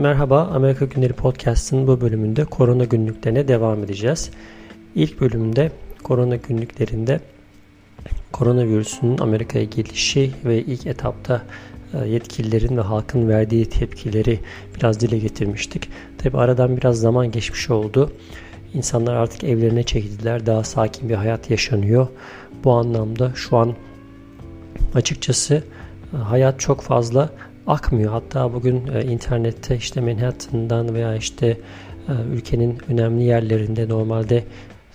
Merhaba, Amerika Günleri Podcast'ın bu bölümünde korona günlüklerine devam edeceğiz. İlk bölümde korona günlüklerinde koronavirüsünün Amerika'ya gelişi ve ilk etapta e, yetkililerin ve halkın verdiği tepkileri biraz dile getirmiştik. Tabi aradan biraz zaman geçmiş oldu. İnsanlar artık evlerine çekildiler. Daha sakin bir hayat yaşanıyor. Bu anlamda şu an açıkçası e, hayat çok fazla akmıyor. Hatta bugün e, internette işte Manhattan'dan veya işte e, ülkenin önemli yerlerinde normalde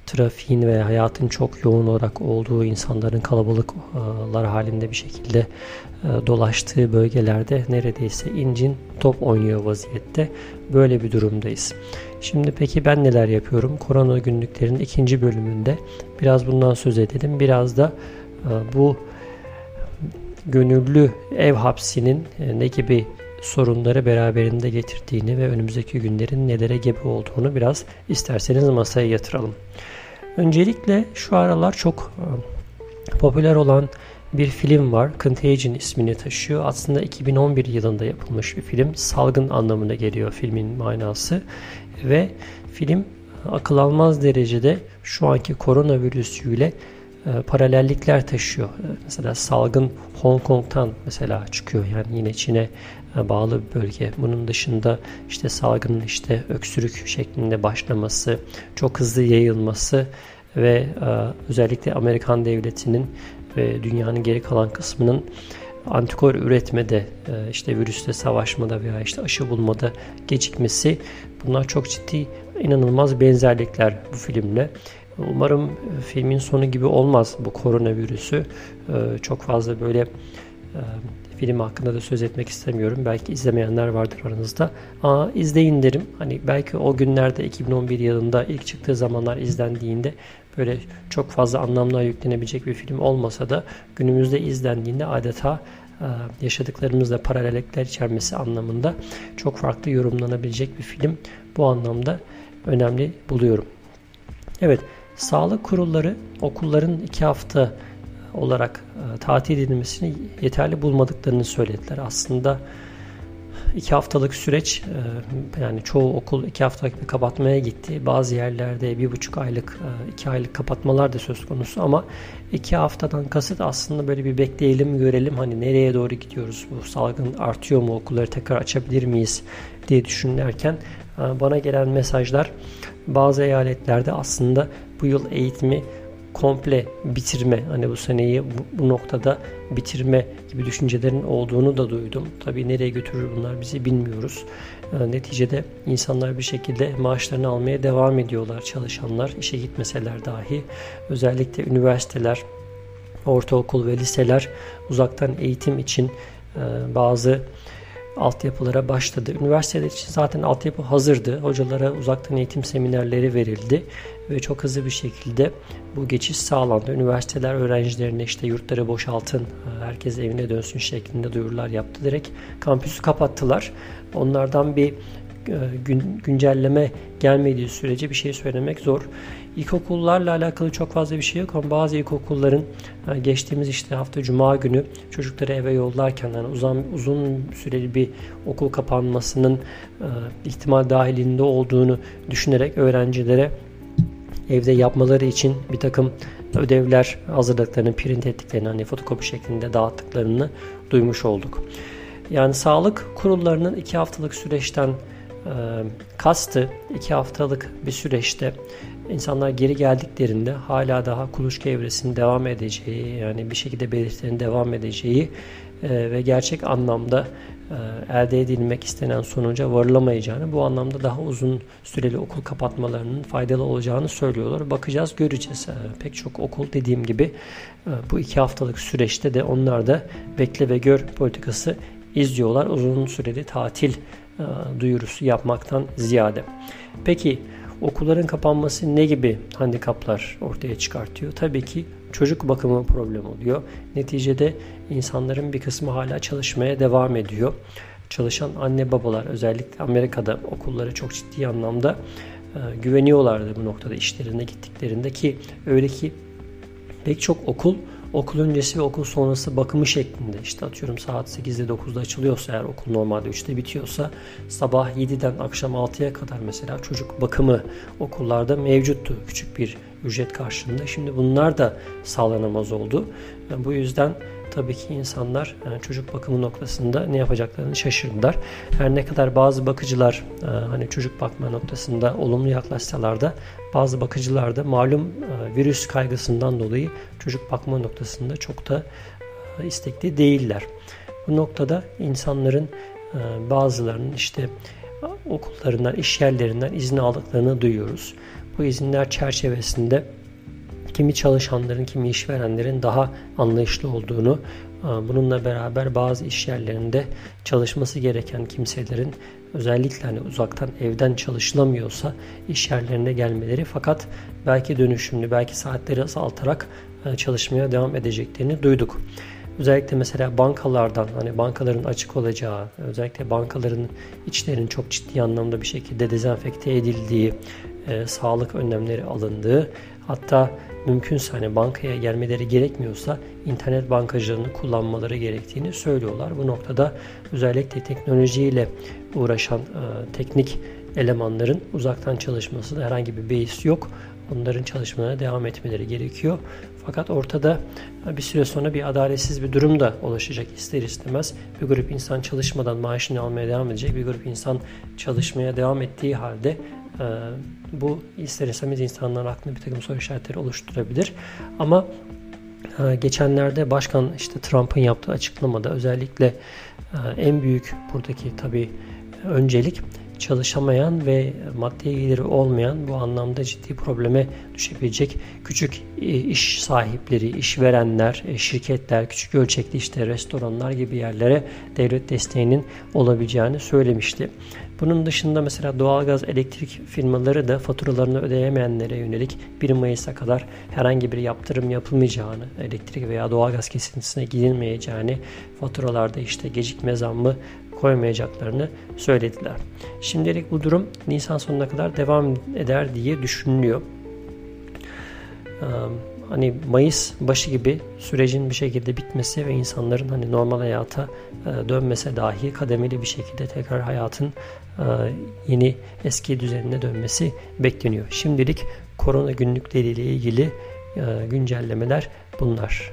trafiğin ve hayatın çok yoğun olarak olduğu insanların kalabalıklar halinde bir şekilde e, dolaştığı bölgelerde neredeyse incin top oynuyor vaziyette. Böyle bir durumdayız. Şimdi peki ben neler yapıyorum? Korona günlüklerinin ikinci bölümünde biraz bundan söz edelim. Biraz da bu gönüllü ev hapsinin e, ne gibi sorunları beraberinde getirdiğini ve önümüzdeki günlerin nelere gebe olduğunu biraz isterseniz masaya yatıralım. Öncelikle şu aralar çok e, popüler olan bir film var. Contagion ismini taşıyor. Aslında 2011 yılında yapılmış bir film. Salgın anlamına geliyor filmin manası. Ve film akıl almaz derecede şu anki koronavirüsüyle e, paralellikler taşıyor. E, mesela salgın Hong Kong'tan mesela çıkıyor. Yani yine Çin'e e, bağlı bir bölge. Bunun dışında işte salgının işte öksürük şeklinde başlaması, çok hızlı yayılması ve özellikle Amerikan devletinin ve dünyanın geri kalan kısmının antikor üretmede, işte virüsle savaşmada veya işte aşı bulmada gecikmesi bunlar çok ciddi inanılmaz benzerlikler bu filmle. Umarım e, filmin sonu gibi olmaz bu koronavirüsü. E, çok fazla böyle e, film hakkında da söz etmek istemiyorum. Belki izlemeyenler vardır aranızda. Ama izleyin derim. Hani belki o günlerde 2011 yılında ilk çıktığı zamanlar izlendiğinde böyle çok fazla anlamlar yüklenebilecek bir film olmasa da günümüzde izlendiğinde adeta yaşadıklarımızla paralellikler içermesi anlamında çok farklı yorumlanabilecek bir film. Bu anlamda önemli buluyorum. Evet, Sağlık kurulları okulların iki hafta olarak e, tatil edilmesini yeterli bulmadıklarını söylediler. Aslında iki haftalık süreç e, yani çoğu okul iki haftalık kapatmaya gitti. Bazı yerlerde bir buçuk aylık, e, iki aylık kapatmalar da söz konusu ama iki haftadan kasıt aslında böyle bir bekleyelim görelim. Hani nereye doğru gidiyoruz? Bu salgın artıyor mu? Okulları tekrar açabilir miyiz diye düşünürken bana gelen mesajlar bazı eyaletlerde aslında bu yıl eğitimi komple bitirme, hani bu seneyi bu, noktada bitirme gibi düşüncelerin olduğunu da duydum. Tabii nereye götürür bunlar bizi bilmiyoruz. E, neticede insanlar bir şekilde maaşlarını almaya devam ediyorlar çalışanlar, işe gitmeseler dahi. Özellikle üniversiteler, ortaokul ve liseler uzaktan eğitim için e, bazı altyapılara başladı. Üniversiteler için zaten altyapı hazırdı. Hocalara uzaktan eğitim seminerleri verildi ve çok hızlı bir şekilde bu geçiş sağlandı. Üniversiteler öğrencilerine işte yurtları boşaltın, herkes evine dönsün şeklinde duyurular yaptı. Direkt kampüsü kapattılar. Onlardan bir e, gün, güncelleme gelmediği sürece bir şey söylemek zor. İlkokullarla alakalı çok fazla bir şey yok ama bazı ilkokulların e, geçtiğimiz işte hafta cuma günü çocukları eve yollarken yani uzun, uzun süreli bir okul kapanmasının e, ihtimal dahilinde olduğunu düşünerek öğrencilere evde yapmaları için bir takım ödevler hazırladıklarını, print ettiklerini, hani fotokopi şeklinde dağıttıklarını duymuş olduk. Yani sağlık kurullarının iki haftalık süreçten e, kastı iki haftalık bir süreçte insanlar geri geldiklerinde hala daha kuluçka evresinin devam edeceği yani bir şekilde belirtilerin devam edeceği ve gerçek anlamda elde edilmek istenen sonuca varılamayacağını bu anlamda daha uzun süreli okul kapatmalarının faydalı olacağını söylüyorlar. Bakacağız göreceğiz. Pek çok okul dediğim gibi bu iki haftalık süreçte de onlar da bekle ve gör politikası izliyorlar. Uzun süreli tatil duyurusu yapmaktan ziyade. Peki okulların kapanması ne gibi handikaplar ortaya çıkartıyor? Tabii ki çocuk bakımı problem oluyor. Neticede insanların bir kısmı hala çalışmaya devam ediyor. Çalışan anne babalar özellikle Amerika'da okulları çok ciddi anlamda e, güveniyorlardı bu noktada işlerine gittiklerinde ki öyle ki pek çok okul okul öncesi ve okul sonrası bakımı şeklinde işte atıyorum saat 8'de 9'da açılıyorsa eğer okul normalde 3'te bitiyorsa sabah 7'den akşam 6'ya kadar mesela çocuk bakımı okullarda mevcuttu. Küçük bir ücret karşılığında. Şimdi bunlar da sağlanamaz oldu. Yani bu yüzden tabii ki insanlar yani çocuk bakımı noktasında ne yapacaklarını şaşırdılar. Her ne kadar bazı bakıcılar e, hani çocuk bakma noktasında olumlu yaklaşsalar da bazı bakıcılar da malum e, virüs kaygısından dolayı çocuk bakma noktasında çok da e, istekli değiller. Bu noktada insanların bazılarının işte okullarından, iş yerlerinden izin aldıklarını duyuyoruz. Bu izinler çerçevesinde kimi çalışanların, kimi işverenlerin daha anlayışlı olduğunu, e, bununla beraber bazı iş yerlerinde çalışması gereken kimselerin özellikle hani uzaktan evden çalışılamıyorsa iş yerlerine gelmeleri fakat belki dönüşümlü, belki saatleri azaltarak e, çalışmaya devam edeceklerini duyduk. Özellikle mesela bankalardan hani bankaların açık olacağı, özellikle bankaların içlerinin çok ciddi anlamda bir şekilde dezenfekte edildiği, e, sağlık önlemleri alındığı, hatta mümkünse hani bankaya gelmeleri gerekmiyorsa internet bankacılığını kullanmaları gerektiğini söylüyorlar. Bu noktada özellikle teknolojiyle uğraşan e, teknik elemanların uzaktan çalışması da herhangi bir beis yok. Onların çalışmalarına devam etmeleri gerekiyor. Fakat ortada bir süre sonra bir adaletsiz bir durum da oluşacak ister istemez. Bir grup insan çalışmadan maaşını almaya devam edecek. Bir grup insan çalışmaya devam ettiği halde e, bu ister istemez insanların aklında bir takım soru işaretleri oluşturabilir. Ama e, geçenlerde Başkan işte Trump'ın yaptığı açıklamada özellikle e, en büyük buradaki tabii öncelik çalışamayan ve maddi geliri olmayan bu anlamda ciddi probleme düşebilecek küçük e, iş sahipleri, işverenler, e, şirketler, küçük ölçekli işte restoranlar gibi yerlere devlet desteğinin olabileceğini söylemişti. Bunun dışında mesela doğalgaz, elektrik firmaları da faturalarını ödeyemeyenlere yönelik 1 Mayıs'a kadar herhangi bir yaptırım yapılmayacağını, elektrik veya doğalgaz kesintisine gidilmeyeceğini, faturalarda işte gecikme zammı koymayacaklarını söylediler. Şimdilik bu durum Nisan sonuna kadar devam eder diye düşünülüyor. Hani Mayıs başı gibi sürecin bir şekilde bitmesi ve insanların hani normal hayata dönmese dahi kademeli bir şekilde tekrar hayatın yeni eski düzenine dönmesi bekleniyor. Şimdilik korona günlükleriyle ilgili güncellemeler bunlar.